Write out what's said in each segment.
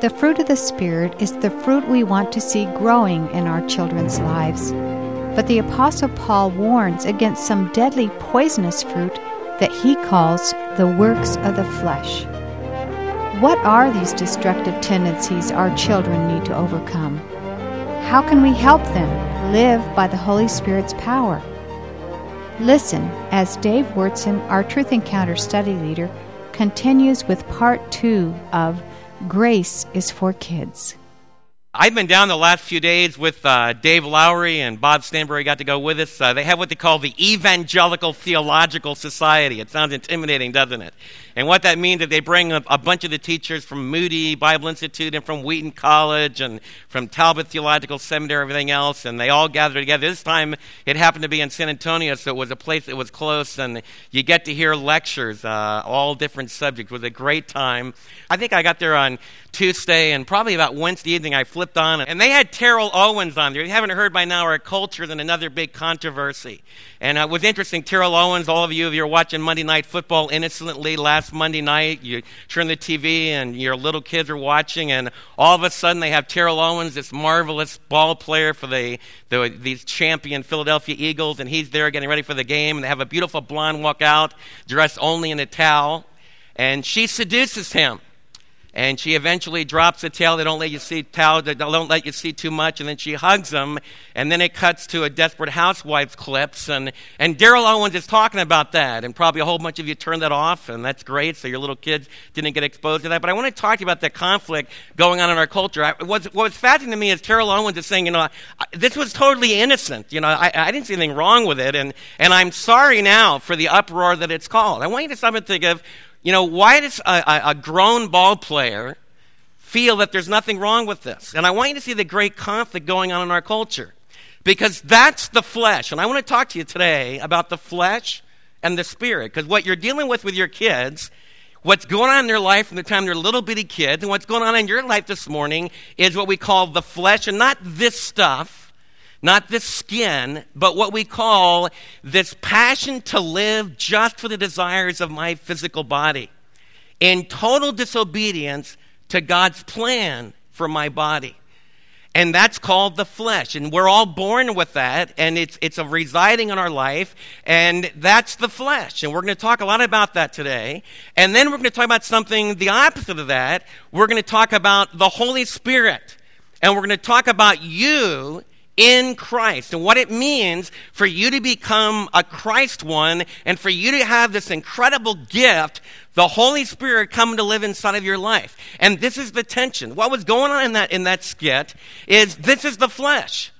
The fruit of the Spirit is the fruit we want to see growing in our children's lives. But the Apostle Paul warns against some deadly poisonous fruit that he calls the works of the flesh. What are these destructive tendencies our children need to overcome? How can we help them live by the Holy Spirit's power? Listen as Dave Wurtzen, our Truth Encounter study leader, continues with part two of Grace is for Kids. I've been down the last few days with uh, Dave Lowry and Bob Stanbury got to go with us. Uh, they have what they call the Evangelical Theological Society. It sounds intimidating, doesn't it? And what that means is they bring a, a, bunch of the teachers from Moody Bible Institute and from Wheaton College and from Talbot Theological Seminary, everything else, and they all gather together. This time it happened to be in San Antonio, so it was a place that was close, and you get to hear lectures, uh, all different subjects. It was a great time. I think I got there on Tuesday, and probably about Wednesday evening I flipped on, and they had Terrell Owens on there. You haven't heard by now our culture than another big controversy. And uh, it was interesting. Terrell Owens, all of you, if you're watching Monday Night Football innocently last Monday night, you turn the TV and your little kids are watching, and all of a sudden they have Terrell Owens, this marvelous ball player for the, the these champion Philadelphia Eagles, and he's there getting ready for the game, and they have a beautiful blonde walk out, dressed only in a towel, and she seduces him and she eventually drops the tail. They don't let you see towel. They don't let you see too much, and then she hugs him. And then it cuts to a Desperate Housewives clips, and and Terrell Owens is talking about that, and probably a whole bunch of you turned that off, and that's great. So your little kids didn't get exposed to that. But I want to talk to you about the conflict going on in our culture. I, what's, what was fascinating to me is Terrell Owens is saying, you know, this was totally innocent. You know, I, I didn't see anything wrong with it, and and I'm sorry now for the uproar that it's called. I want you to stop and think of you know, why does a, a, grown ball player feel that there's nothing wrong with this? And I want you to see the great conflict going on in our culture. Because that's the flesh. And I want to talk to you today about the flesh and the spirit. Because what you're dealing with with your kids, what's going on in their life from the time they're little bitty kids, and what's going on in your life this morning is what we call the flesh, and not this stuff not this skin, but what we call this passion to live just for the desires of my physical body, in total disobedience to God's plan for my body. And that's called the flesh. And we're all born with that, and it's, it's a residing in our life, and that's the flesh. And we're going to talk a lot about that today. And then we're going to talk about something the opposite of that. We're going to talk about the Holy Spirit. And we're going to talk about you in Christ and what it means for you to become a Christ one and for you to have this incredible gift, the Holy Spirit coming to live inside of your life. And this is the tension. What was going on in that, in that skit is this is the flesh.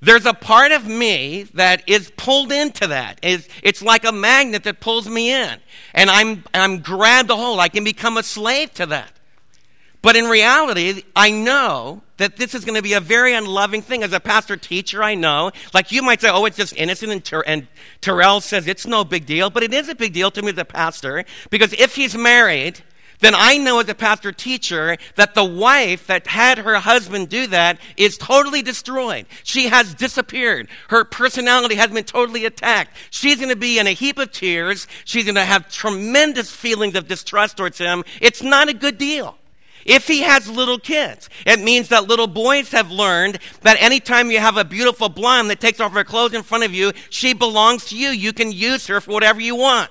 There's a part of me that is pulled into that. It's, it's like a magnet that pulls me in. And I'm, I'm grabbed a hold. I can become a slave to that. But in reality, I know that this is going to be a very unloving thing. As a pastor teacher, I know. Like you might say, oh, it's just innocent. And, Ter- and Terrell says it's no big deal. But it is a big deal to me as a pastor because if he's married, then I know as a pastor teacher that the wife that had her husband do that is totally destroyed. She has disappeared. Her personality has been totally attacked. She's going to be in a heap of tears. She's going to have tremendous feelings of distrust towards him. It's not a good deal. If he has little kids, it means that little boys have learned that anytime you have a beautiful blonde that takes off her clothes in front of you, she belongs to you. You can use her for whatever you want.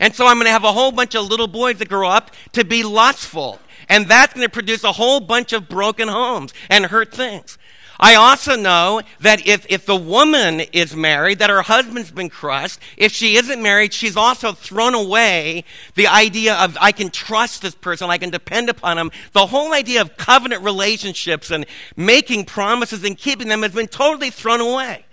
And so I'm going to have a whole bunch of little boys that grow up to be lustful. And that's going to produce a whole bunch of broken homes and hurt things. I also know that if, if the woman is married, that her husband's been crushed. If she isn't married, she's also thrown away the idea of I can trust this person, I can depend upon him. The whole idea of covenant relationships and making promises and keeping them has been totally thrown away.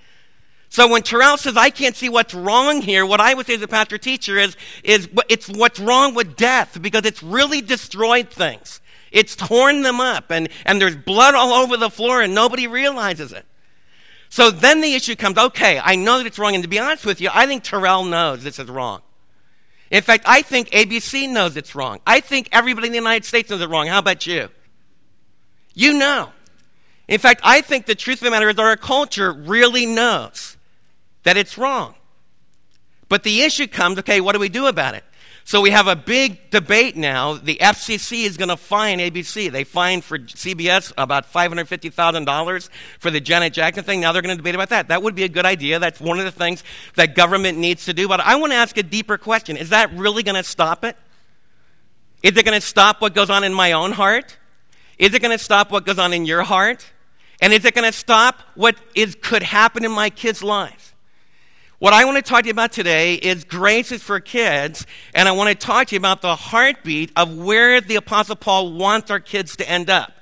So when Terrell says, I can't see what's wrong here, what I would say as a pastor teacher is, is it's what's wrong with death because it's really destroyed things. It's torn them up, and, and there's blood all over the floor, and nobody realizes it. So then the issue comes okay, I know that it's wrong, and to be honest with you, I think Terrell knows this is wrong. In fact, I think ABC knows it's wrong. I think everybody in the United States knows it's wrong. How about you? You know. In fact, I think the truth of the matter is our culture really knows that it's wrong. But the issue comes okay, what do we do about it? So we have a big debate now. The FCC is going to fine ABC. They fined for CBS about $550,000 for the Janet Jackson thing. Now they're going to debate about that. That would be a good idea. That's one of the things that government needs to do. But I want to ask a deeper question. Is that really going to stop it? Is it going to stop what goes on in my own heart? Is it going to stop what goes on in your heart? And is it going to stop what is, could happen in my kids' lives? What I want to talk to you about today is grace is for kids, and I want to talk to you about the heartbeat of where the Apostle Paul wants our kids to end up.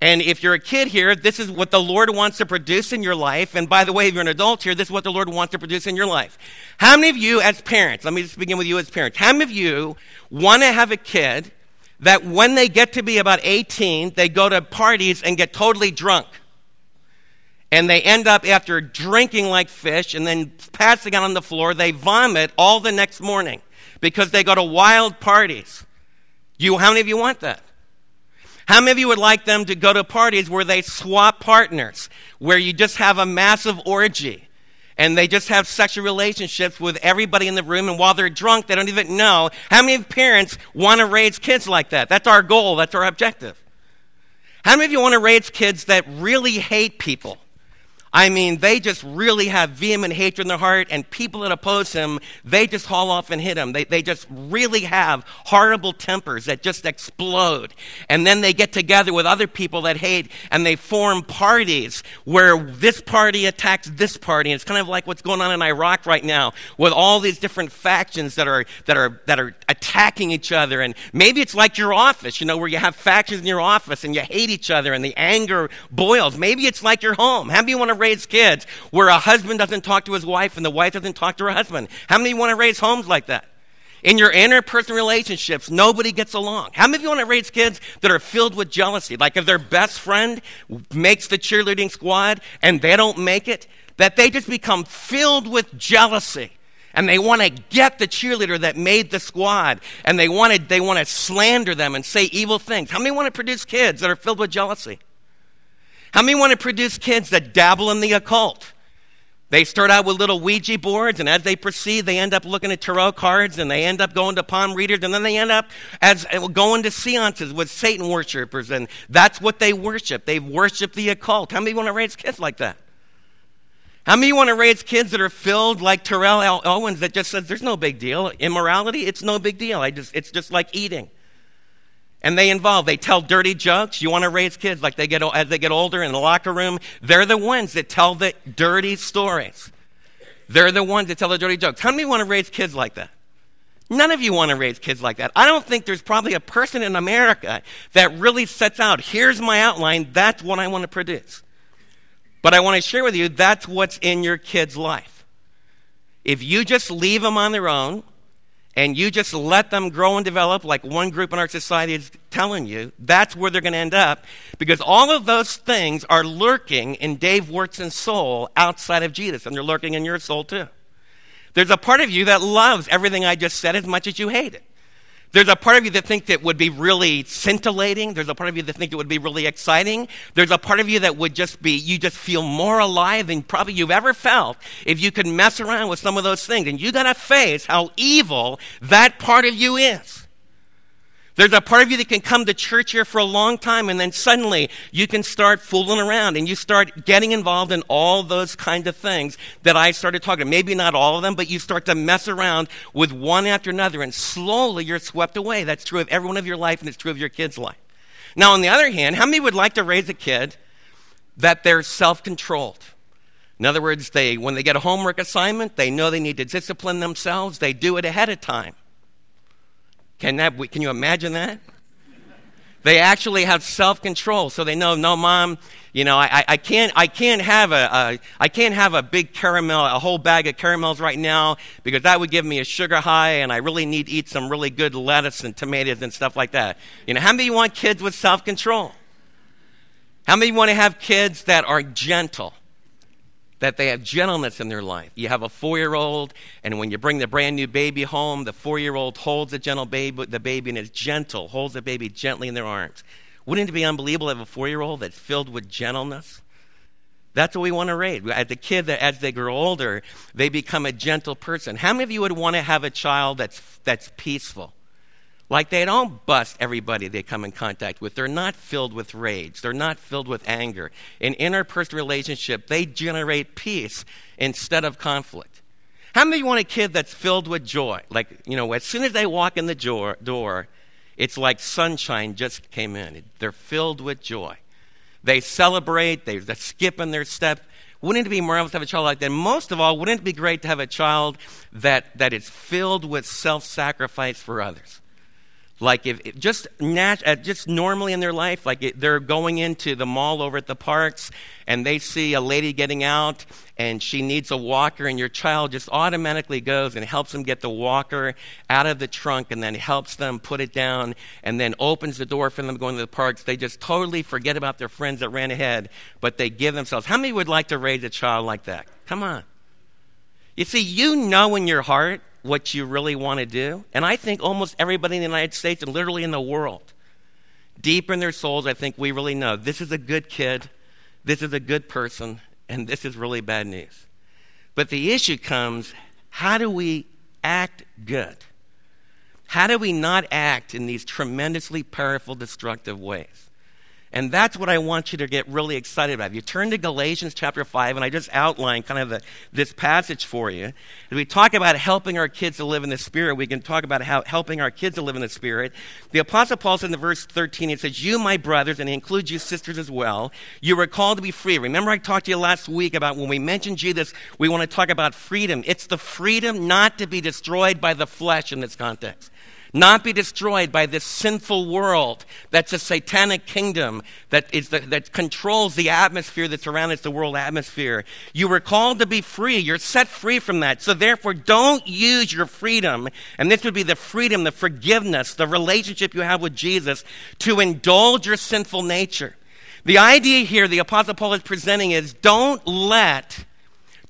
And if you're a kid here, this is what the Lord wants to produce in your life. And by the way, if you're an adult here, this is what the Lord wants to produce in your life. How many of you, as parents, let me just begin with you as parents, how many of you want to have a kid that when they get to be about 18, they go to parties and get totally drunk? And they end up after drinking like fish and then passing out on the floor, they vomit all the next morning because they go to wild parties. You, how many of you want that? How many of you would like them to go to parties where they swap partners, where you just have a massive orgy? and they just have sexual relationships with everybody in the room, and while they're drunk, they don't even know. How many parents want to raise kids like that? That's our goal, that's our objective. How many of you want to raise kids that really hate people? I mean, they just really have vehement hatred in their heart, and people that oppose him, they just haul off and hit him. They, they just really have horrible tempers that just explode. And then they get together with other people that hate, and they form parties where this party attacks this party. And it's kind of like what's going on in Iraq right now with all these different factions that are, that are, that are attacking each other. And maybe it's like your office, you know, where you have factions in your office and you hate each other and the anger boils. Maybe it's like your home. Many you want to raise kids where a husband doesn't talk to his wife and the wife doesn't talk to her husband? How many want to raise homes like that? In your interpersonal relationships, nobody gets along. How many of you want to raise kids that are filled with jealousy? Like if their best friend makes the cheerleading squad and they don't make it, that they just become filled with jealousy and they want to get the cheerleader that made the squad and they want to they want to slander them and say evil things how many want to produce kids that are filled with jealousy how many want to produce kids that dabble in the occult? They start out with little Ouija boards, and as they proceed, they end up looking at tarot cards, and they end up going to palm readers, and then they end up as uh, going to seances with Satan worshippers, and that's what they worship. They worship the occult. How many want to raise kids like that? How many want to raise kids that are filled like Terrell Owens that just says there's no big deal? Immorality, it's no big deal. I just, it's just like eating and they involve they tell dirty jokes. You want to raise kids like they get as they get older in the locker room they're the ones that tell the dirty stories. They're the ones that tell the dirty jokes. How many want to raise kids like that? None of you want to raise kids like that. I don't think there's probably a person in america that really sets out here's my outline that's what i want to produce. But i want to share with you that's what's in your kid's life. If you just leave them on their own and you just let them grow and develop like one group in our society is telling you, that's where they're going to end up. Because all of those things are lurking in Dave Wurtzen's soul outside of Jesus, and they're lurking in your soul too. There's a part of you that loves everything I just said as much as you hate it. There's a part of you that thinks it would be really scintillating. There's a part of you that thinks it would be really exciting. There's a part of you that would just be, you just feel more alive than probably you've ever felt if you could mess around with some of those things. And you gotta face how evil that part of you is. There's a part of you that can come to church here for a long time and then suddenly you can start fooling around and you start getting involved in all those kind of things that I started talking about. Maybe not all of them, but you start to mess around with one after another and slowly you're swept away. That's true of everyone of your life and it's true of your kid's life. Now, on the other hand, how many would like to raise a kid that they're self-controlled? In other words, they, when they get a homework assignment, they know they need to discipline themselves. They do it ahead of time. Can, that, can you imagine that? They actually have self control, so they know, no, mom, you know, I, I, can't, I, can't have a, a, I can't have a big caramel, a whole bag of caramels right now because that would give me a sugar high, and I really need to eat some really good lettuce and tomatoes and stuff like that. You know, how many want kids with self control? How many want to have kids that are gentle? That they have gentleness in their life. You have a four year old, and when you bring the brand new baby home, the four year old holds the gentle baby, the baby and is gentle, holds the baby gently in their arms. Wouldn't it be unbelievable to have a four year old that's filled with gentleness? That's what we want to raise. As the kid, as they grow older, they become a gentle person. How many of you would want to have a child that's, that's peaceful? Like they don't bust everybody they come in contact with. They're not filled with rage. They're not filled with anger. In interpersonal relationship, they generate peace instead of conflict. How many want a kid that's filled with joy? Like, you know, as soon as they walk in the door, it's like sunshine just came in. They're filled with joy. They celebrate, they, they skip in their step. Wouldn't it be marvelous to have a child like that? Most of all, wouldn't it be great to have a child that, that is filled with self sacrifice for others? Like if just nat- uh, just normally in their life, like they're going into the mall over at the parks and they see a lady getting out and she needs a walker and your child just automatically goes and helps them get the walker out of the trunk and then helps them put it down and then opens the door for them going to the parks. They just totally forget about their friends that ran ahead, but they give themselves. How many would like to raise a child like that? Come on. You see, you know in your heart what you really want to do. And I think almost everybody in the United States and literally in the world, deep in their souls, I think we really know this is a good kid, this is a good person, and this is really bad news. But the issue comes how do we act good? How do we not act in these tremendously powerful, destructive ways? And that's what I want you to get really excited about. If you turn to Galatians chapter 5, and I just outlined kind of the, this passage for you. As we talk about helping our kids to live in the Spirit, we can talk about how helping our kids to live in the Spirit. The Apostle Paul says in the verse 13, it says, You, my brothers, and he includes you sisters as well, you were called to be free. Remember, I talked to you last week about when we mentioned Jesus, we want to talk about freedom. It's the freedom not to be destroyed by the flesh in this context not be destroyed by this sinful world that's a satanic kingdom that, is the, that controls the atmosphere that surrounds the world atmosphere. You were called to be free. You're set free from that. So therefore, don't use your freedom, and this would be the freedom, the forgiveness, the relationship you have with Jesus, to indulge your sinful nature. The idea here the Apostle Paul is presenting is don't let,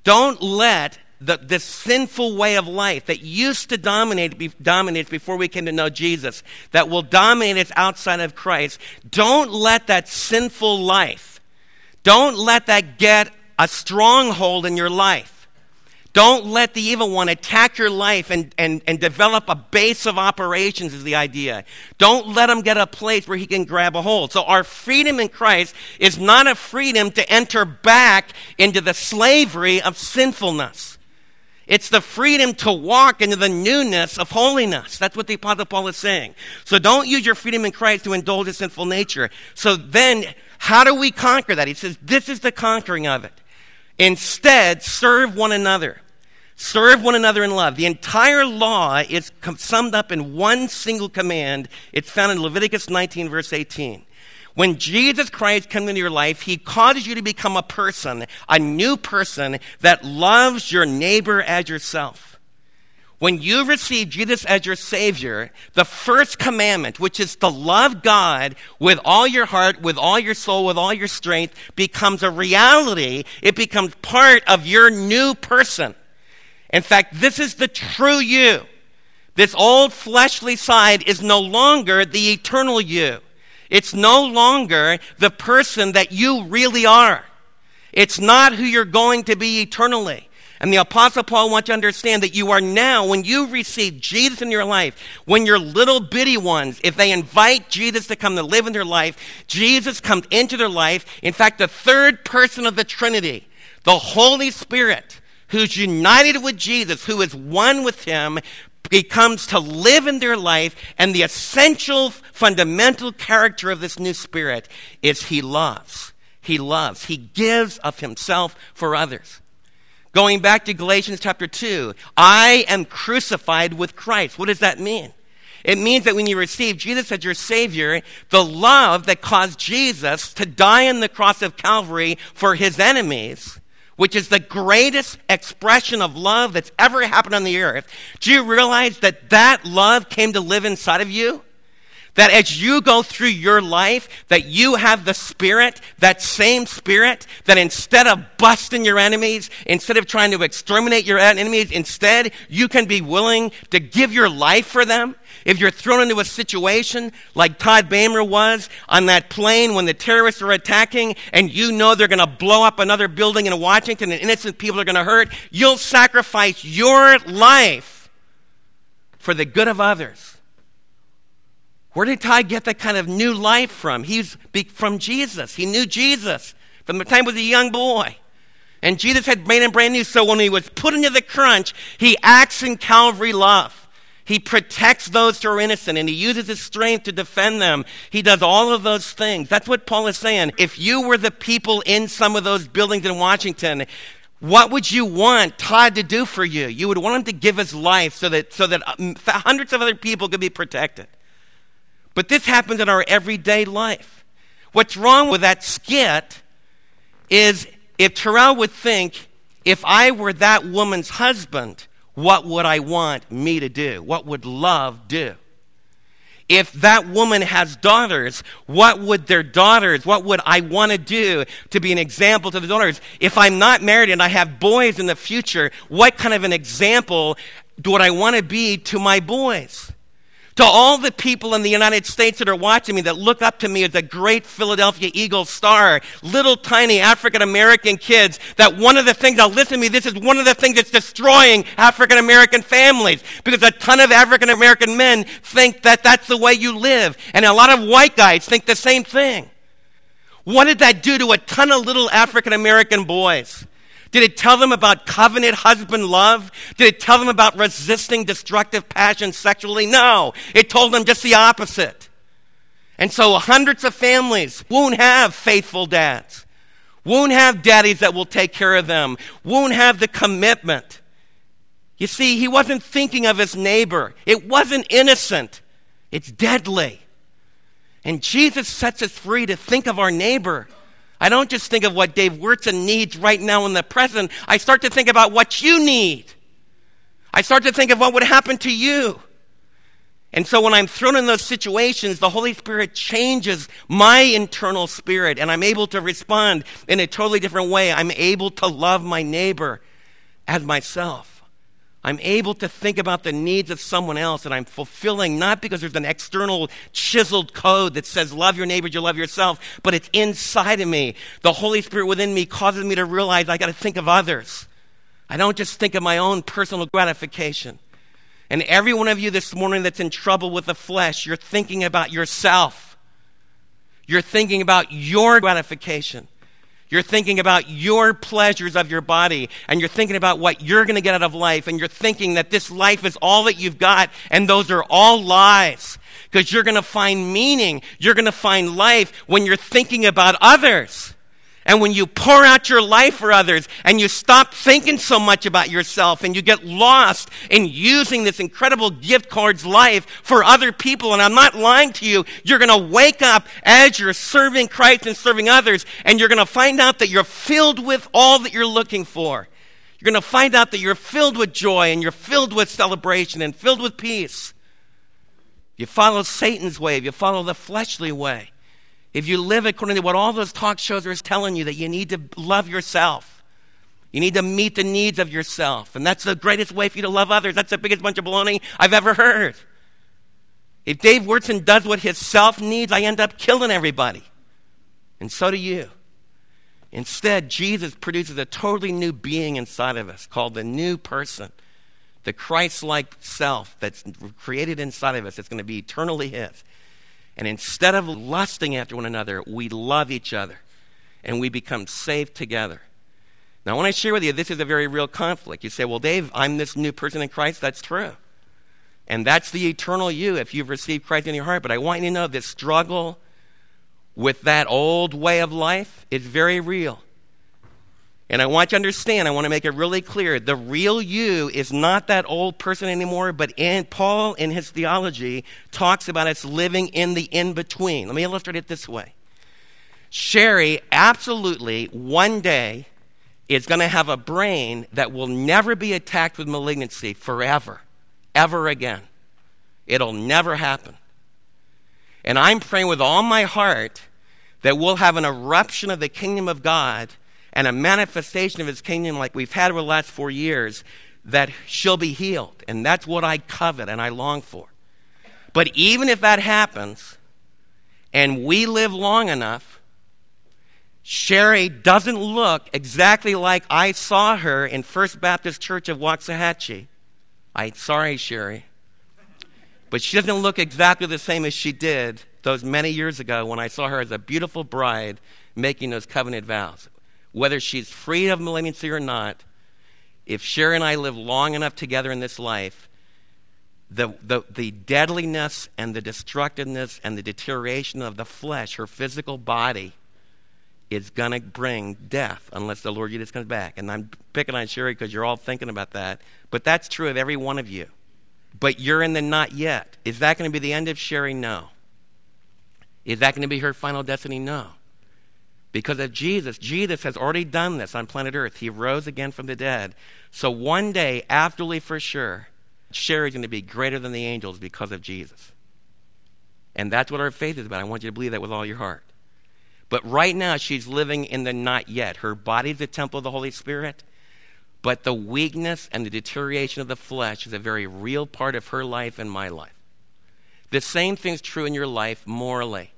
don't let the, this sinful way of life that used to dominate, be, dominate before we came to know Jesus, that will dominate us outside of Christ, don't let that sinful life, don't let that get a stronghold in your life. Don't let the evil one attack your life and, and, and develop a base of operations, is the idea. Don't let him get a place where he can grab a hold. So, our freedom in Christ is not a freedom to enter back into the slavery of sinfulness. It's the freedom to walk into the newness of holiness. That's what the Apostle Paul is saying. So don't use your freedom in Christ to indulge a sinful nature. So then, how do we conquer that? He says, this is the conquering of it. Instead, serve one another. Serve one another in love. The entire law is summed up in one single command. It's found in Leviticus 19, verse 18. When Jesus Christ comes into your life, he causes you to become a person, a new person that loves your neighbor as yourself. When you receive Jesus as your Savior, the first commandment, which is to love God with all your heart, with all your soul, with all your strength, becomes a reality. It becomes part of your new person. In fact, this is the true you. This old fleshly side is no longer the eternal you. It's no longer the person that you really are. It's not who you're going to be eternally. And the Apostle Paul wants you to understand that you are now, when you receive Jesus in your life, when your little bitty ones, if they invite Jesus to come to live in their life, Jesus comes into their life. In fact, the third person of the Trinity, the Holy Spirit, who's united with Jesus, who is one with him, becomes to live in their life, and the essential, fundamental character of this new spirit is he loves. He loves. He gives of himself for others. Going back to Galatians chapter 2, I am crucified with Christ. What does that mean? It means that when you receive Jesus as your Savior, the love that caused Jesus to die on the cross of Calvary for his enemies which is the greatest expression of love that's ever happened on the earth, do you realize that that love came to live inside of you? That as you go through your life, that you have the Spirit, that same Spirit, that instead of busting your enemies, instead of trying to exterminate your enemies, instead you can be willing to give your life for them, if you're thrown into a situation like Todd Beamer was on that plane when the terrorists are attacking and you know they're going to blow up another building in Washington and innocent people are going to hurt, you'll sacrifice your life for the good of others. Where did Todd get that kind of new life from? He's from Jesus. He knew Jesus from the time he was a young boy. And Jesus had made him brand new. So when he was put into the crunch, he acts in Calvary love. He protects those who are innocent and he uses his strength to defend them. He does all of those things. That's what Paul is saying. If you were the people in some of those buildings in Washington, what would you want Todd to do for you? You would want him to give his life so that, so that um, hundreds of other people could be protected. But this happens in our everyday life. What's wrong with that skit is if Terrell would think, if I were that woman's husband, what would I want me to do? What would love do? If that woman has daughters, what would their daughters, what would I want to do to be an example to the daughters? If I'm not married and I have boys in the future, what kind of an example would I want to be to my boys? To all the people in the United States that are watching me that look up to me as a great Philadelphia Eagles star, little tiny African American kids, that one of the things, now listen to me, this is one of the things that's destroying African American families because a ton of African American men think that that's the way you live. And a lot of white guys think the same thing. What did that do to a ton of little African American boys? Did it tell them about covenant husband love? Did it tell them about resisting destructive passions sexually? No. It told them just the opposite. And so hundreds of families won't have faithful dads, won't have daddies that will take care of them, won't have the commitment. You see, he wasn't thinking of his neighbor. It wasn't innocent. It's deadly. And Jesus sets us free to think of our neighbor I don't just think of what Dave Wurtzen needs right now in the present. I start to think about what you need. I start to think of what would happen to you. And so when I'm thrown in those situations, the Holy Spirit changes my internal spirit and I'm able to respond in a totally different way. I'm able to love my neighbor as myself. I'm able to think about the needs of someone else and I'm fulfilling not because there's an external chiseled code that says love your neighbor, you love yourself, but it's inside of me. The Holy Spirit within me causes me to realize I got to think of others. I don't just think of my own personal gratification. And every one of you this morning that's in trouble with the flesh, you're thinking about yourself. You're thinking about your gratification. You're thinking about your pleasures of your body, and you're thinking about what you're going to get out of life, and you're thinking that this life is all that you've got, and those are all lies. Because you're going to find meaning, you're going to find life when you're thinking about others. And when you pour out your life for others and you stop thinking so much about yourself and you get lost in using this incredible gift card's life for other people, and I'm not lying to you, you're going to wake up as you're serving Christ and serving others, and you're going to find out that you're filled with all that you're looking for. You're going to find out that you're filled with joy and you're filled with celebration and filled with peace. You follow Satan's way, you follow the fleshly way. If you live according to what all those talk shows are telling you, that you need to love yourself. You need to meet the needs of yourself. And that's the greatest way for you to love others. That's the biggest bunch of baloney I've ever heard. If Dave Wurtzen does what his self needs, I end up killing everybody. And so do you. Instead, Jesus produces a totally new being inside of us called the new person, the Christ like self that's created inside of us. It's going to be eternally His. And instead of lusting after one another, we love each other and we become safe together. Now, when I share with you, this is a very real conflict. You say, Well, Dave, I'm this new person in Christ. That's true. And that's the eternal you if you've received Christ in your heart. But I want you to know this struggle with that old way of life is very real. And I want you to understand, I want to make it really clear the real you is not that old person anymore, but in, Paul, in his theology, talks about us living in the in between. Let me illustrate it this way Sherry, absolutely, one day, is going to have a brain that will never be attacked with malignancy forever, ever again. It'll never happen. And I'm praying with all my heart that we'll have an eruption of the kingdom of God and a manifestation of his kingdom like we've had over the last four years, that she'll be healed. And that's what I covet and I long for. But even if that happens, and we live long enough, Sherry doesn't look exactly like I saw her in First Baptist Church of Waxahachie. I'm sorry, Sherry. But she doesn't look exactly the same as she did those many years ago when I saw her as a beautiful bride making those covenant vows. Whether she's free of malignancy or not, if Sherry and I live long enough together in this life, the, the, the deadliness and the destructiveness and the deterioration of the flesh, her physical body, is going to bring death unless the Lord Jesus comes back. And I'm picking on Sherry because you're all thinking about that. But that's true of every one of you. But you're in the not yet. Is that going to be the end of Sherry? No. Is that going to be her final destiny? No. Because of Jesus, Jesus has already done this on planet Earth. He rose again from the dead. So one day, afterly for sure, Sherry's going to be greater than the angels because of Jesus. And that's what our faith is about. I want you to believe that with all your heart. But right now, she's living in the not yet. Her body's the temple of the Holy Spirit, but the weakness and the deterioration of the flesh is a very real part of her life and my life. The same thing's true in your life morally.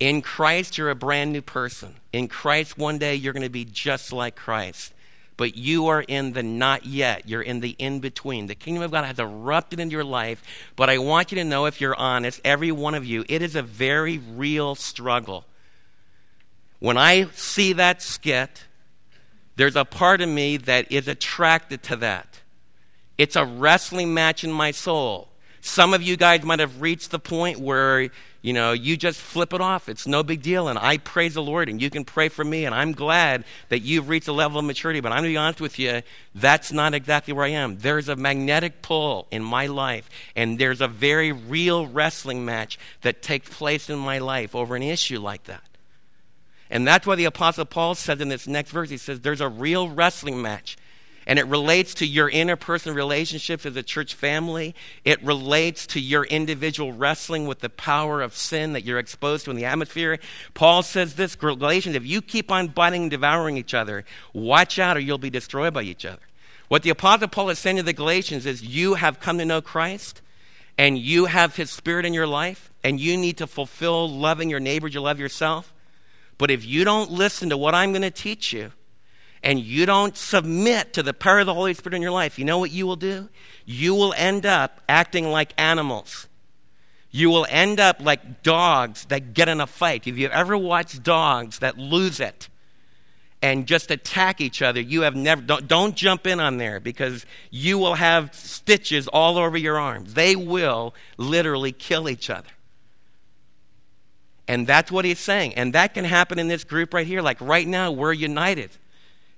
In Christ, you're a brand new person. In Christ, one day you're going to be just like Christ. But you are in the not yet. You're in the in between. The kingdom of God has erupted into your life. But I want you to know, if you're honest, every one of you, it is a very real struggle. When I see that skit, there's a part of me that is attracted to that. It's a wrestling match in my soul. Some of you guys might have reached the point where, you know, you just flip it off. It's no big deal. And I praise the Lord, and you can pray for me. And I'm glad that you've reached a level of maturity. But I'm going to be honest with you, that's not exactly where I am. There's a magnetic pull in my life, and there's a very real wrestling match that takes place in my life over an issue like that. And that's why the Apostle Paul says in this next verse, he says, There's a real wrestling match and it relates to your interpersonal relationships as a church family. It relates to your individual wrestling with the power of sin that you're exposed to in the atmosphere. Paul says this Galatians, if you keep on biting and devouring each other, watch out or you'll be destroyed by each other. What the Apostle Paul is saying to the Galatians is you have come to know Christ and you have his spirit in your life and you need to fulfill loving your neighbor, you love yourself. But if you don't listen to what I'm going to teach you, and you don't submit to the power of the Holy Spirit in your life, you know what you will do? You will end up acting like animals. You will end up like dogs that get in a fight. If you've ever watched dogs that lose it and just attack each other, you have never, don't, don't jump in on there because you will have stitches all over your arms. They will literally kill each other. And that's what he's saying. And that can happen in this group right here. Like right now, we're united.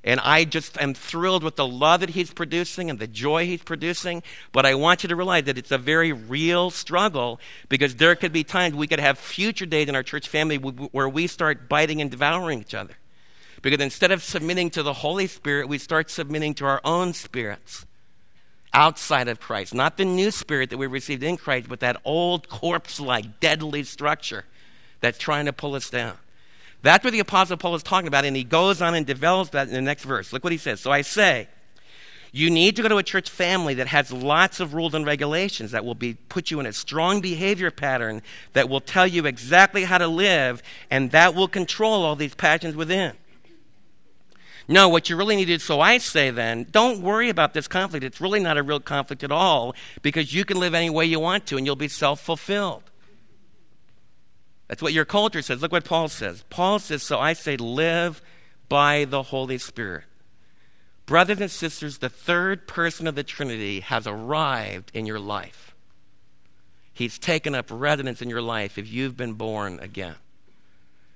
And I just am thrilled with the love that he's producing and the joy he's producing. But I want you to realize that it's a very real struggle because there could be times we could have future days in our church family where we start biting and devouring each other. Because instead of submitting to the Holy Spirit, we start submitting to our own spirits outside of Christ. Not the new spirit that we received in Christ, but that old corpse like, deadly structure that's trying to pull us down. That's what the Apostle Paul is talking about, and he goes on and develops that in the next verse. Look what he says. So I say, you need to go to a church family that has lots of rules and regulations that will be, put you in a strong behavior pattern that will tell you exactly how to live, and that will control all these passions within. No, what you really need is, so I say then, don't worry about this conflict. It's really not a real conflict at all because you can live any way you want to and you'll be self fulfilled. That's what your culture says. Look what Paul says. Paul says, So I say, live by the Holy Spirit. Brothers and sisters, the third person of the Trinity has arrived in your life. He's taken up residence in your life if you've been born again.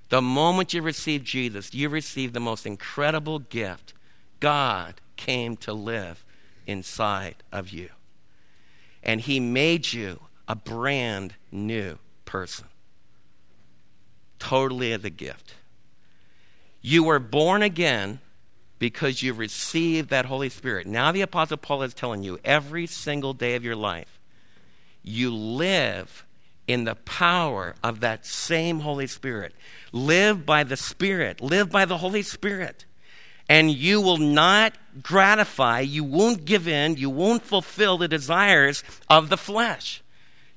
The moment you receive Jesus, you receive the most incredible gift. God came to live inside of you. And He made you a brand new person totally as a gift. You were born again because you received that Holy Spirit. Now, the Apostle Paul is telling you every single day of your life, you live in the power of that same Holy Spirit. Live by the Spirit, live by the Holy Spirit. And you will not gratify, you won't give in, you won't fulfill the desires of the flesh.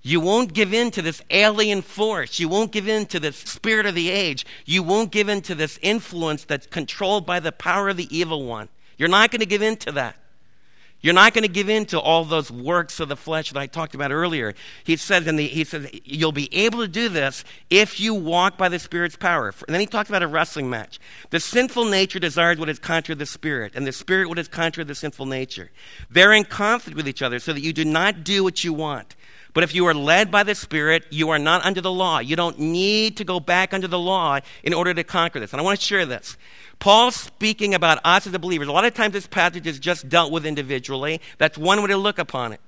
You won't give in to this alien force. You won't give in to this spirit of the age. You won't give in to this influence that's controlled by the power of the evil one. You're not going to give in to that. You're not going to give in to all those works of the flesh that I talked about earlier. He says, in the, he says, you'll be able to do this if you walk by the Spirit's power. And then he talks about a wrestling match. The sinful nature desires what is contrary to the Spirit, and the Spirit what is contrary to the sinful nature. They're in conflict with each other so that you do not do what you want. But if you are led by the Spirit, you are not under the law. You don't need to go back under the law in order to conquer this. And I want to share this. Paul's speaking about us as the believers. A lot of times this passage is just dealt with individually. That's one way to look upon it.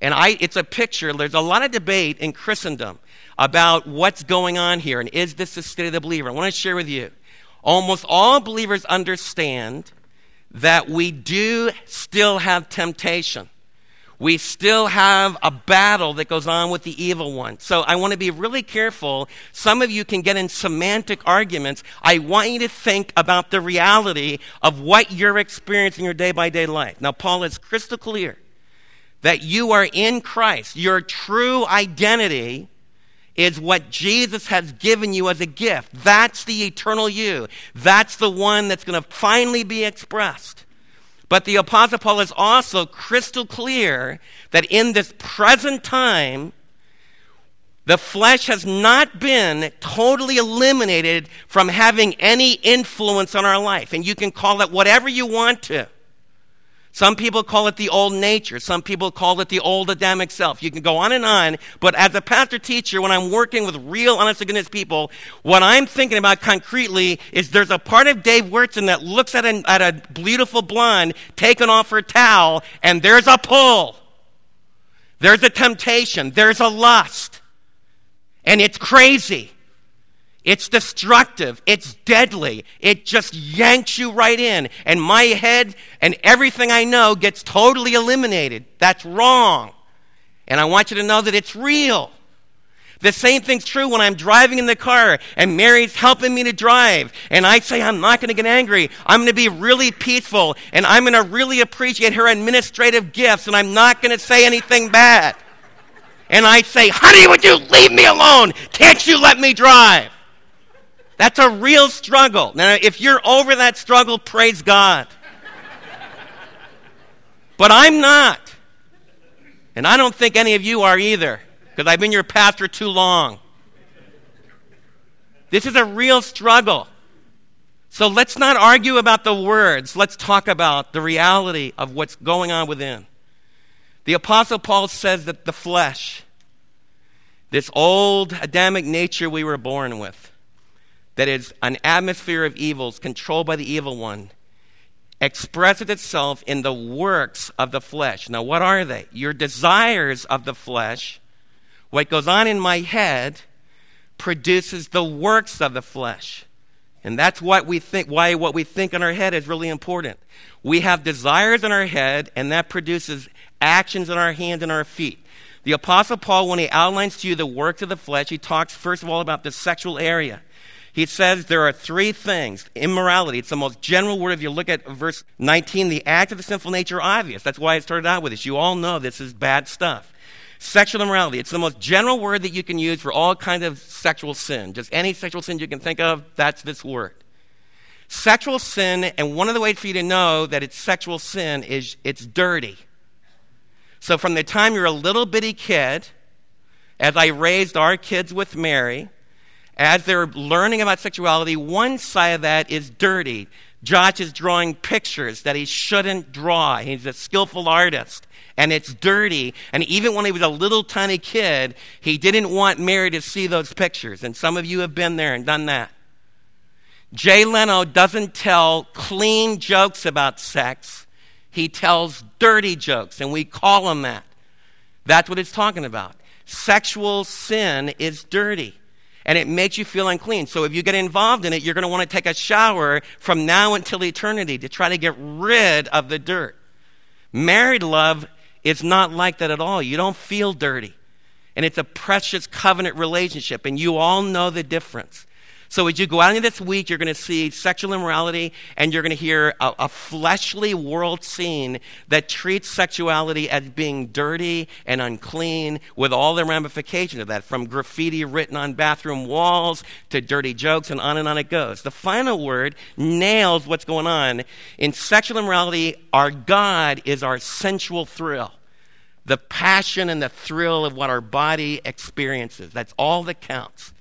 And I, it's a picture. There's a lot of debate in Christendom about what's going on here and is this the state of the believer. I want to share with you. Almost all believers understand that we do still have temptation we still have a battle that goes on with the evil one. So I want to be really careful. Some of you can get in semantic arguments. I want you to think about the reality of what you're experiencing in your day by day life. Now, Paul is crystal clear that you are in Christ. Your true identity is what Jesus has given you as a gift. That's the eternal you. That's the one that's going to finally be expressed. But the Apostle Paul is also crystal clear that in this present time, the flesh has not been totally eliminated from having any influence on our life. And you can call it whatever you want to. Some people call it the old nature. Some people call it the old Adamic self. You can go on and on. But as a pastor teacher, when I'm working with real, honest to goodness people, what I'm thinking about concretely is there's a part of Dave Wurtzen that looks at at a beautiful blonde taking off her towel, and there's a pull. There's a temptation. There's a lust. And it's crazy. It's destructive. It's deadly. It just yanks you right in. And my head and everything I know gets totally eliminated. That's wrong. And I want you to know that it's real. The same thing's true when I'm driving in the car and Mary's helping me to drive. And I say, I'm not going to get angry. I'm going to be really peaceful. And I'm going to really appreciate her administrative gifts. And I'm not going to say anything bad. And I say, honey, would you leave me alone? Can't you let me drive? That's a real struggle. Now, if you're over that struggle, praise God. but I'm not. And I don't think any of you are either, because I've been your pastor too long. This is a real struggle. So let's not argue about the words. Let's talk about the reality of what's going on within. The Apostle Paul says that the flesh, this old Adamic nature we were born with, that is an atmosphere of evils controlled by the evil one expresses itself in the works of the flesh. Now, what are they? Your desires of the flesh, what goes on in my head, produces the works of the flesh. And that's what we think, why what we think in our head is really important. We have desires in our head, and that produces actions in our hands and our feet. The Apostle Paul, when he outlines to you the works of the flesh, he talks first of all about the sexual area. He says there are three things. Immorality, it's the most general word. If you look at verse 19, the act of the sinful nature obvious. That's why it started out with this. You all know this is bad stuff. Sexual immorality, it's the most general word that you can use for all kinds of sexual sin. Just any sexual sin you can think of, that's this word. Sexual sin, and one of the ways for you to know that it's sexual sin is it's dirty. So from the time you're a little bitty kid, as I raised our kids with Mary, as they're learning about sexuality, one side of that is dirty. Josh is drawing pictures that he shouldn't draw. He's a skillful artist. And it's dirty. And even when he was a little tiny kid, he didn't want Mary to see those pictures. And some of you have been there and done that. Jay Leno doesn't tell clean jokes about sex, he tells dirty jokes, and we call him that. That's what it's talking about. Sexual sin is dirty and it makes you feel unclean. So if you get involved in it, you're going to want to take a shower from now until eternity to try to get rid of the dirt. Married love is not like that at all. You don't feel dirty. And it's a precious covenant relationship, and you all know the difference. So as you go out into this week, you're going to see sexual immorality and you're going to hear a, a, fleshly world scene that treats sexuality as being dirty and unclean with all the ramifications of that, from graffiti written on bathroom walls to dirty jokes and on and on it goes. The final word nails what's going on. In sexual immorality, our God is our sensual thrill. The passion and the thrill of what our body experiences. That's all that counts.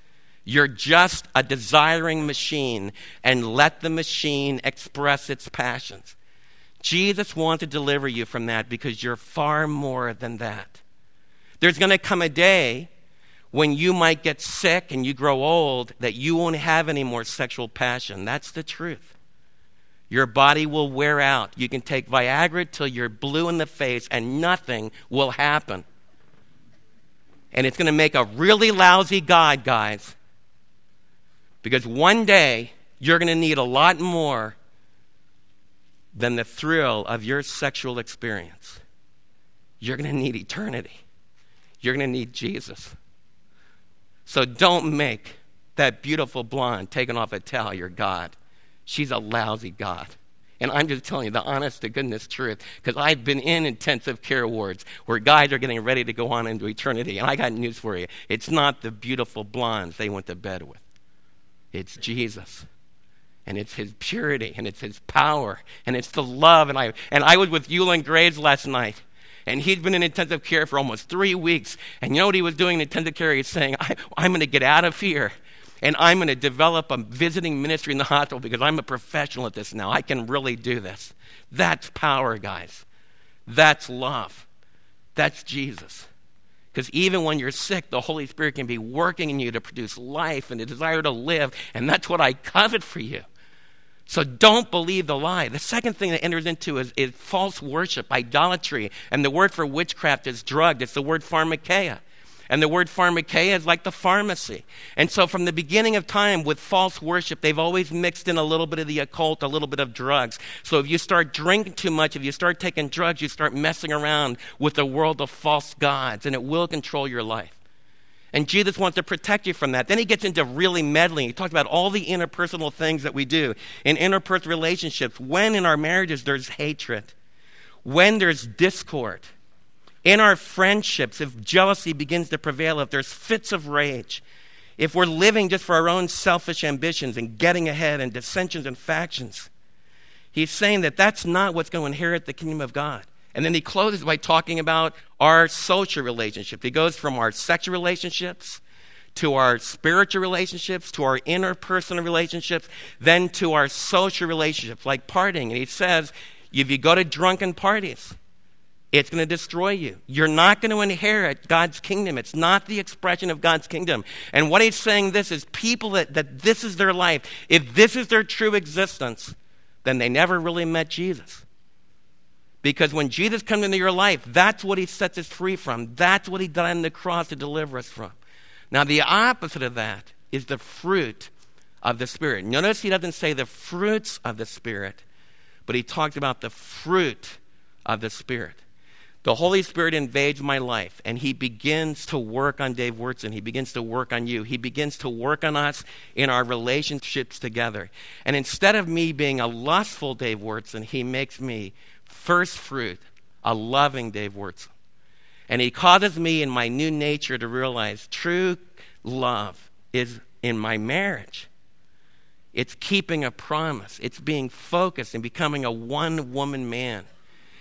You're just a desiring machine, and let the machine express its passions. Jesus wants to deliver you from that because you're far more than that. There's going to come a day when you might get sick and you grow old that you won't have any more sexual passion. That's the truth. Your body will wear out. You can take Viagra till you're blue in the face and nothing will happen. And it's going to make a really lousy God, guys. Because one day, you're going to need a lot more than the thrill of your sexual experience. You're going to need eternity. You're going to need Jesus. So don't make that beautiful blonde taking off a towel your God. She's a lousy God. And I'm just telling you the honest to goodness truth because I've been in intensive care wards where guys are getting ready to go on into eternity. And I got news for you it's not the beautiful blondes they went to bed with. It's Jesus. And it's his purity and it's his power and it's the love. And I, and I was with Eulin Graves last night. And he'd been in intensive care for almost three weeks. And you know what he was doing in intensive care? He's saying, I, I'm going to get out of here and I'm going to develop a visiting ministry in the hospital because I'm a professional at this now. I can really do this. That's power, guys. That's love. That's Jesus. Because even when you're sick, the Holy Spirit can be working in you to produce life and a desire to live. And that's what I covet for you. So don't believe the lie. The second thing that enters into is, is false worship, idolatry. And the word for witchcraft is drug. It's the word pharmakeia. And the word pharmakeia is like the pharmacy. And so from the beginning of time with false worship, they've always mixed in a little bit of the occult, a little bit of drugs. So if you start drinking too much, if you start taking drugs, you start messing around with the world of false gods, and it will control your life. And Jesus wants to protect you from that. Then he gets into really meddling. He talks about all the interpersonal things that we do in interpersonal relationships. When in our marriages there's hatred, when there's discord, in our friendships, if jealousy begins to prevail, if there's fits of rage, if we're living just for our own selfish ambitions and getting ahead and dissensions and factions, he's saying that that's not what's going to inherit the kingdom of God. And then he closes by talking about our social relationships. He goes from our sexual relationships to our spiritual relationships, to our interpersonal relationships, then to our social relationships, like partying. And he says, if you go to drunken parties, it's going to destroy you. You're not going to inherit God's kingdom. It's not the expression of God's kingdom. And what he's saying this is people that, that this is their life. If this is their true existence, then they never really met Jesus. Because when Jesus comes into your life, that's what he sets us free from. That's what he died on the cross to deliver us from. Now, the opposite of that is the fruit of the Spirit. Notice he doesn't say the fruits of the Spirit, but he talks about the fruit of the Spirit the Holy Spirit invades my life and He begins to work on Dave Wurtzen. He begins to work on you. He begins to work on us in our relationships together. And instead of me being a lustful Dave Wurtzen, He makes me first fruit, a loving Dave Wurtzen. And He causes me in my new nature to realize true love is in my marriage. It's keeping a promise. It's being focused and becoming a one woman man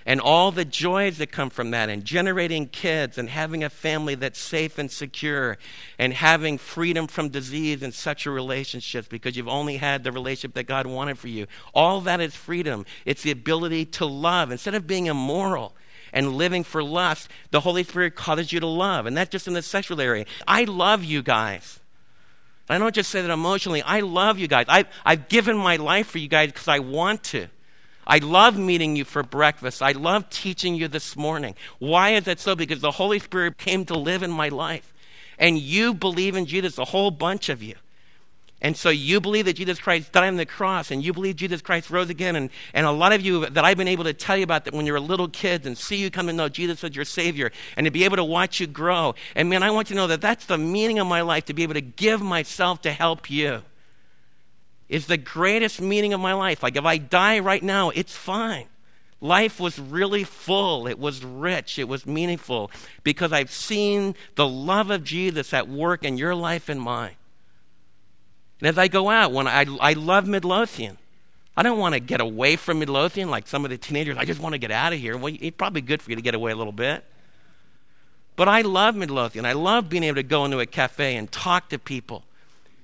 and all the joys that come from that, and generating kids, and having a family that's safe and secure, and having freedom from disease and sexual relationships because you've only had the relationship that God wanted for you. All that is freedom. It's the ability to love. Instead of being immoral, and living for lust, the Holy Spirit causes you to love. And that's just in the sexual area. I love you guys. I don't just say that emotionally. I love you guys. I, I've given my life for you guys because I want to. I love meeting you for breakfast. I love teaching you this morning. Why is that so? Because the Holy Spirit came to live in my life. And you believe in Jesus, a whole bunch of you. And so you believe that Jesus Christ died on the cross, and you believe Jesus Christ rose again. And, and a lot of you that I've been able to tell you about that when you're little kids and see you come to know Jesus as your Savior, and to be able to watch you grow. And man, I want you to know that that's the meaning of my life, to be able to give myself to help you. Is the greatest meaning of my life. Like if I die right now, it's fine. Life was really full. It was rich. It was meaningful because I've seen the love of Jesus at work in your life and mine. And as I go out, when I, I love Midlothian, I don't want to get away from Midlothian like some of the teenagers. I just want to get out of here. Well, it's probably good for you to get away a little bit. But I love Midlothian. I love being able to go into a cafe and talk to people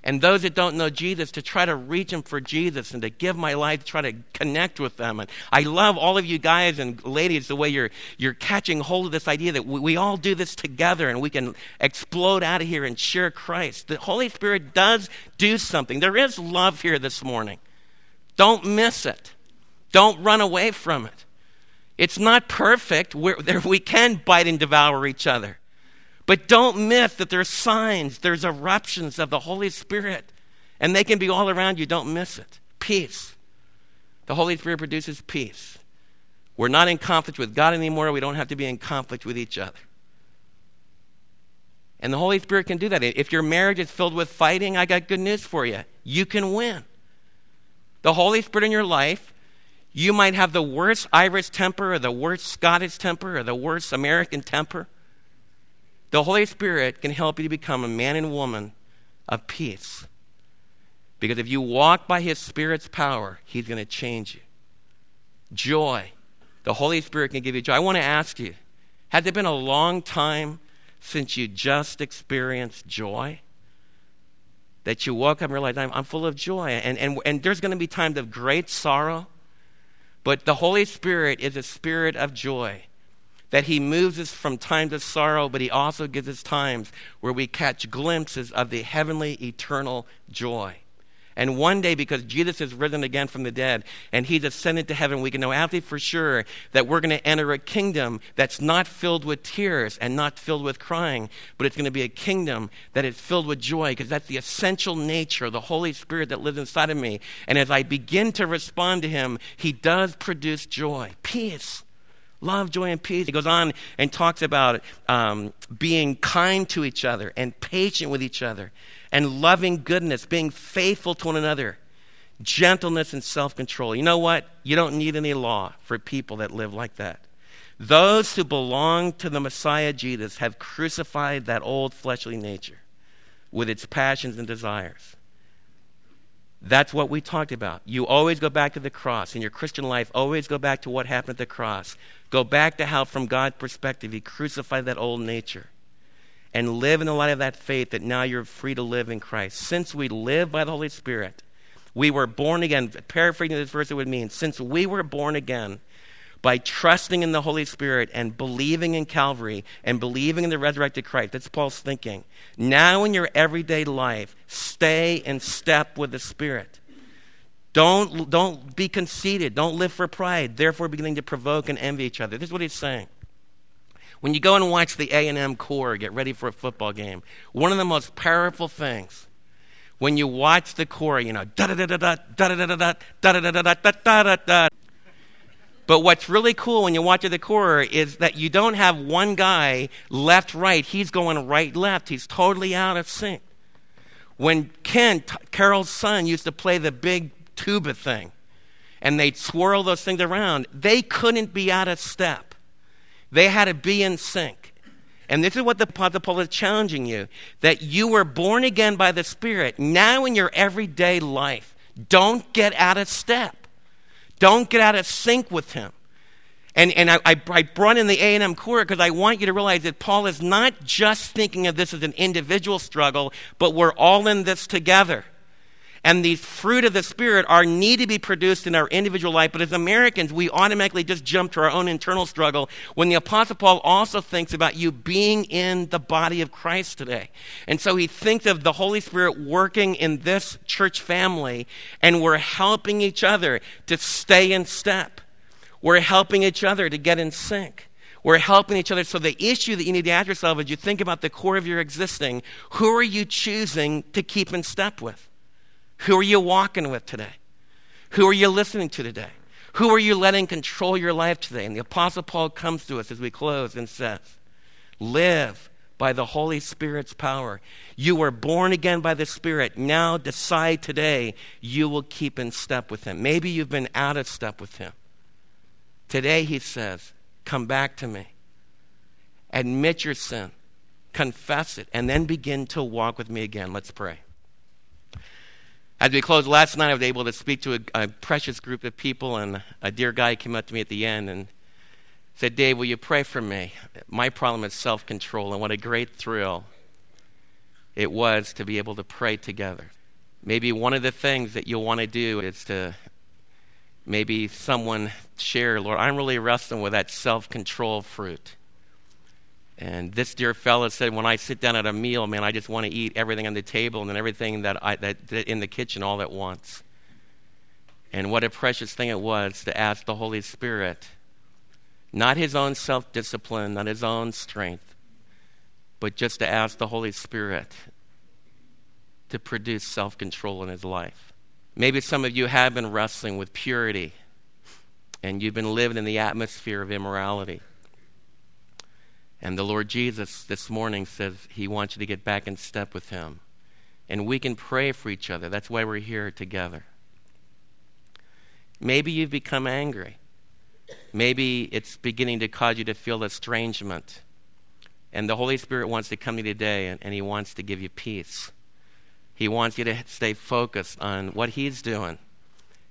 and those that don't know Jesus to try to reach them for Jesus and to give my life to try to connect with them. And I love all of you guys and ladies the way you're, you're catching hold of this idea that we, we all do this together and we can explode out of here and share Christ. The Holy Spirit does do something. There is love here this morning. Don't miss it. Don't run away from it. It's not perfect. We're, we can bite and devour each other. But don't miss that there's signs, there's eruptions of the Holy Spirit, and they can be all around you. Don't miss it. Peace. The Holy Spirit produces peace. We're not in conflict with God anymore. We don't have to be in conflict with each other. And the Holy Spirit can do that. If your marriage is filled with fighting, I got good news for you. You can win. The Holy Spirit in your life, you might have the worst Irish temper or the worst Scottish temper or the worst American temper. The Holy Spirit can help you to become a man and woman of peace. Because if you walk by His Spirit's power, He's going to change you. Joy. The Holy Spirit can give you joy. I want to ask you has it been a long time since you just experienced joy? That you woke up and realized, I'm, I'm full of joy. And, and, and there's going to be times of great sorrow, but the Holy Spirit is a spirit of joy that he moves us from time to sorrow, but he also gives us times where we catch glimpses of the heavenly, eternal joy. And one day, because Jesus has risen again from the dead and he's ascended to heaven, we can know absolutely for sure that we're going to enter a kingdom that's not filled with tears and not filled with crying, but it's going to be a kingdom that is filled with joy because that's the essential nature of the Holy Spirit that lives inside of me. And as I begin to respond to him, he does produce joy, peace Love, joy, and peace. He goes on and talks about um, being kind to each other and patient with each other and loving goodness, being faithful to one another, gentleness and self control. You know what? You don't need any law for people that live like that. Those who belong to the Messiah Jesus have crucified that old fleshly nature with its passions and desires. That's what we talked about. You always go back to the cross. In your Christian life, always go back to what happened at the cross. Go back to how, from God's perspective, He crucified that old nature. And live in the light of that faith that now you're free to live in Christ. Since we live by the Holy Spirit, we were born again. Paraphrasing this verse, it would mean since we were born again, by trusting in the Holy Spirit and believing in Calvary and believing in the resurrected Christ. That's Paul's thinking. Now, in your everyday life, stay in step with the Spirit. Don't, don't be conceited. Don't live for pride, therefore beginning to provoke and envy each other. This is what he's saying. When you go and watch the A&M Corps get ready for a football game, one of the most powerful things when you watch the Corps, you know, da da da da da da da da da da da da da da da da but what's really cool when you watch the Corps is that you don't have one guy left right. He's going right left. He's totally out of sync. When Kent, Carol's son, used to play the big tuba thing, and they'd swirl those things around, they couldn't be out of step. They had to be in sync. And this is what the Apostle Paul is challenging you that you were born again by the Spirit. Now, in your everyday life, don't get out of step. Don't get out of sync with him. And, and I, I brought in the A&M Corps because I want you to realize that Paul is not just thinking of this as an individual struggle, but we're all in this together. And the fruit of the Spirit are need to be produced in our individual life. But as Americans, we automatically just jump to our own internal struggle when the Apostle Paul also thinks about you being in the body of Christ today. And so he thinks of the Holy Spirit working in this church family, and we're helping each other to stay in step. We're helping each other to get in sync. We're helping each other. So, the issue that you need to ask yourself as you think about the core of your existing, who are you choosing to keep in step with? Who are you walking with today? Who are you listening to today? Who are you letting control your life today? And the Apostle Paul comes to us as we close and says, Live by the Holy Spirit's power. You were born again by the Spirit. Now decide today you will keep in step with Him. Maybe you've been out of step with Him. Today, He says, Come back to me. Admit your sin, confess it, and then begin to walk with me again. Let's pray. As we closed last night, I was able to speak to a, a, precious group of people, and a dear guy came up to me at the end and said, Dave, will you pray for me? My problem is self control, and what a great thrill it was to be able to pray together. Maybe one of the things that you'll want to do is to maybe someone share, Lord, I'm really wrestling with that self control fruit. And this dear fellow said, when I sit down at a meal, man, I just want to eat everything on the table and then everything that, I, that, that in the kitchen all at once. And what a precious thing it was to ask the Holy Spirit, not his own self discipline, not his own strength, but just to ask the Holy Spirit to produce self control in his life. Maybe some of you have been wrestling with purity and you've been living in the atmosphere of immorality. And the Lord Jesus this morning says he wants you to get back in step with him. And we can pray for each other. That's why we're here together. Maybe you've become angry. Maybe it's beginning to cause you to feel estrangement. And the Holy Spirit wants to come to you today and, and he wants to give you peace. He wants you to stay focused on what he's doing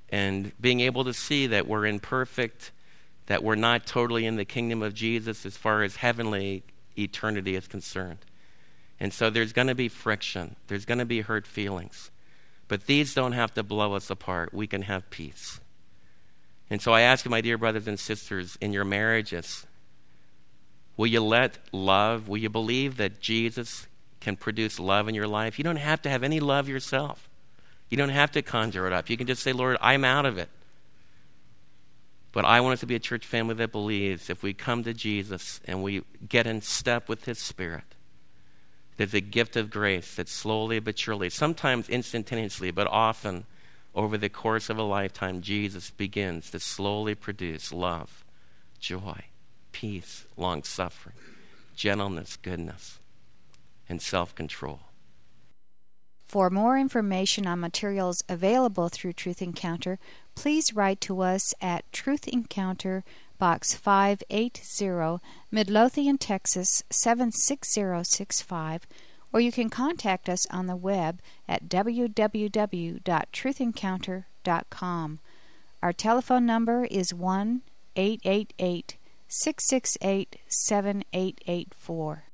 and being able to see that we're imperfect that we're not totally in the kingdom of Jesus as far as heavenly eternity is concerned. And so there's going to be friction, there's going to be hurt feelings. But these don't have to blow us apart. We can have peace. And so I ask you, my dear brothers and sisters, in your marriages, will you let love, will you believe that Jesus can produce love in your life? You don't have to have any love yourself. You don't have to conjure it up. You can just say, Lord, I'm out of it. But I want us to be a church family that believes if we come to Jesus and we get in step with His Spirit, there's a gift of grace that slowly but surely, sometimes instantaneously, but often over the course of a lifetime, Jesus begins to slowly produce love, joy, peace, long suffering, gentleness, goodness, and self control. For more information on materials available through Truth Encounter, please write to us at Truth Encounter, Box 580, Midlothian, Texas 76065, or you can contact us on the web at www.truthencounter.com. Our telephone number is 1 888 668 7884.